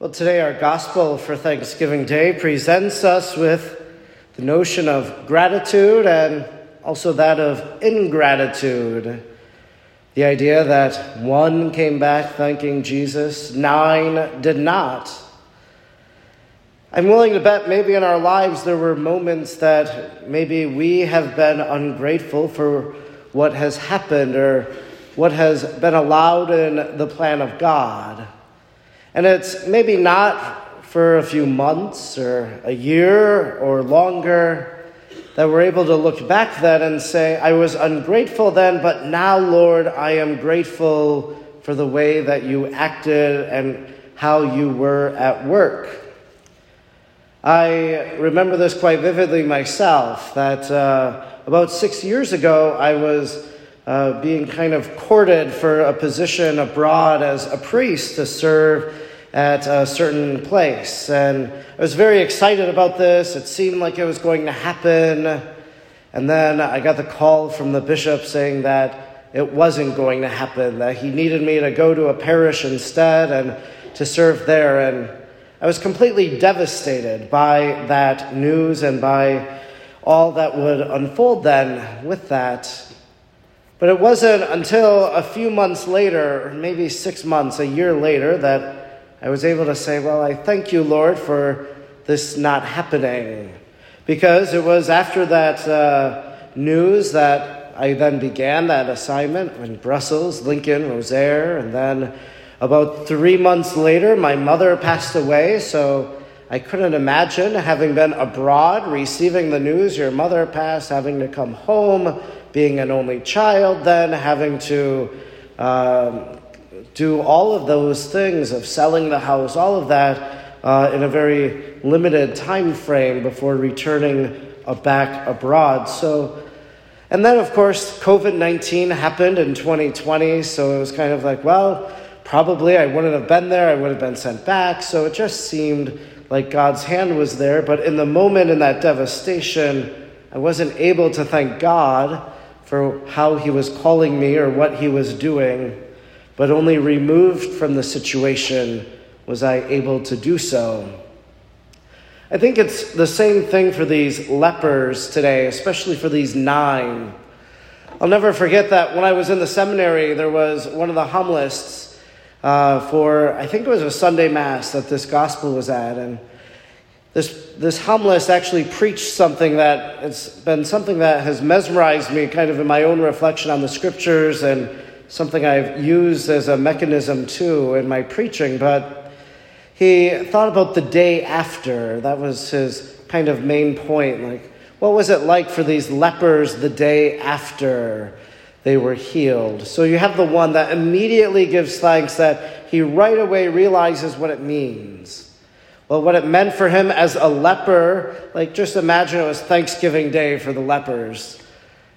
Well, today our gospel for Thanksgiving Day presents us with the notion of gratitude and also that of ingratitude. The idea that one came back thanking Jesus, nine did not. I'm willing to bet maybe in our lives there were moments that maybe we have been ungrateful for what has happened or what has been allowed in the plan of God. And it's maybe not for a few months or a year or longer that we're able to look back then and say, I was ungrateful then, but now, Lord, I am grateful for the way that you acted and how you were at work. I remember this quite vividly myself that uh, about six years ago, I was uh, being kind of courted for a position abroad as a priest to serve at a certain place. And I was very excited about this. It seemed like it was going to happen. And then I got the call from the bishop saying that it wasn't going to happen, that he needed me to go to a parish instead and to serve there. And I was completely devastated by that news and by all that would unfold then with that. But it wasn't until a few months later, maybe six months, a year later, that I was able to say, Well, I thank you, Lord, for this not happening. Because it was after that uh, news that I then began that assignment in Brussels, Lincoln, Rosiere, and then about three months later, my mother passed away, so I couldn't imagine having been abroad, receiving the news your mother passed, having to come home, being an only child, then having to um, do all of those things of selling the house, all of that uh, in a very limited time frame before returning uh, back abroad. So, and then of course COVID nineteen happened in 2020, so it was kind of like, well, probably I wouldn't have been there, I would have been sent back. So it just seemed like God's hand was there, but in the moment in that devastation, I wasn't able to thank God for how He was calling me or what He was doing but only removed from the situation was I able to do so. I think it's the same thing for these lepers today, especially for these nine. I'll never forget that when I was in the seminary, there was one of the homilists uh, for, I think it was a Sunday Mass that this gospel was at. And this, this homilist actually preached something that it's been something that has mesmerized me kind of in my own reflection on the scriptures and something I've used as a mechanism too in my preaching, but he thought about the day after. That was his kind of main point. Like, what was it like for these lepers the day after they were healed? So you have the one that immediately gives thanks that he right away realizes what it means. Well, what it meant for him as a leper, like just imagine it was Thanksgiving Day for the lepers.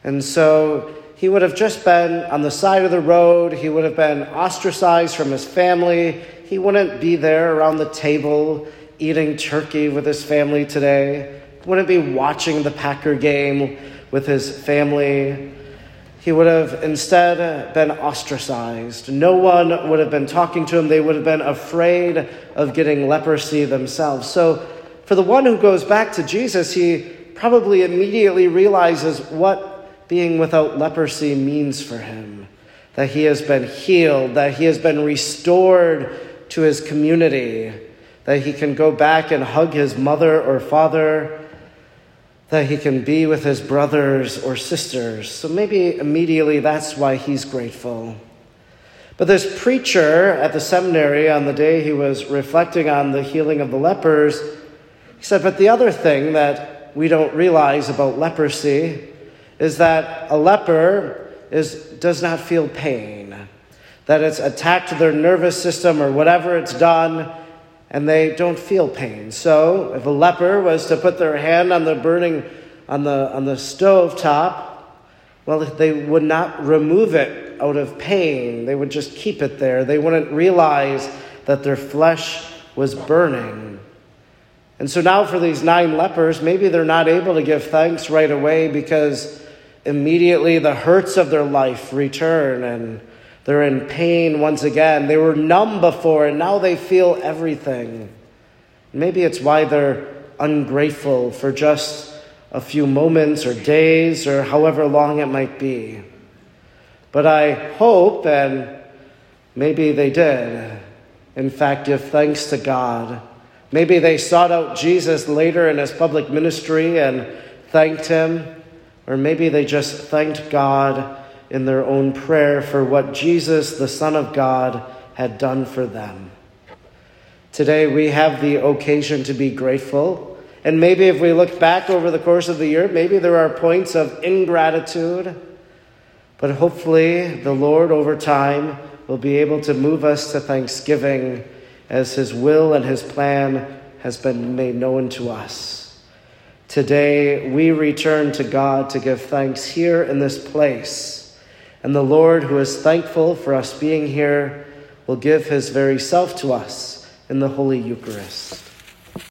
And so he would have just been on the side of the road. He would have been ostracized from his family. He wouldn't be there around the table eating turkey with his family today. He wouldn't be watching the Packer game with his family. He would have instead been ostracized. No one would have been talking to him. They would have been afraid of getting leprosy themselves. So, for the one who goes back to Jesus, he probably immediately realizes what being without leprosy means for him. That he has been healed, that he has been restored to his community, that he can go back and hug his mother or father, that he can be with his brothers or sisters. So maybe immediately that's why he's grateful. But this preacher at the seminary on the day he was reflecting on the healing of the lepers, he said, But the other thing that we don't realize about leprosy is that a leper is, does not feel pain, that it's attacked their nervous system or whatever it's done, and they don't feel pain. So, if a leper was to put their hand on the burning, on the, on the stove top, well, they would not remove it out of pain. They would just keep it there. They wouldn't realize that their flesh was burning. And so now, for these nine lepers, maybe they're not able to give thanks right away because immediately the hurts of their life return and They're in pain once again. They were numb before, and now they feel everything. Maybe it's why they're ungrateful for just a few moments or days or however long it might be. But I hope, and maybe they did, in fact, give thanks to God. Maybe they sought out Jesus later in his public ministry and thanked him, or maybe they just thanked God in their own prayer for what Jesus, the Son of God, had done for them. Today we have the occasion to be grateful. And maybe if we look back over the course of the year, maybe there are points of ingratitude. But hopefully, the Lord over time will be able to move us to thanksgiving as His will and His plan has been made known to us. Today, we return to God to give thanks here in this place and the Lord, who is thankful for us being here, will give his very self to us in the Holy Eucharist.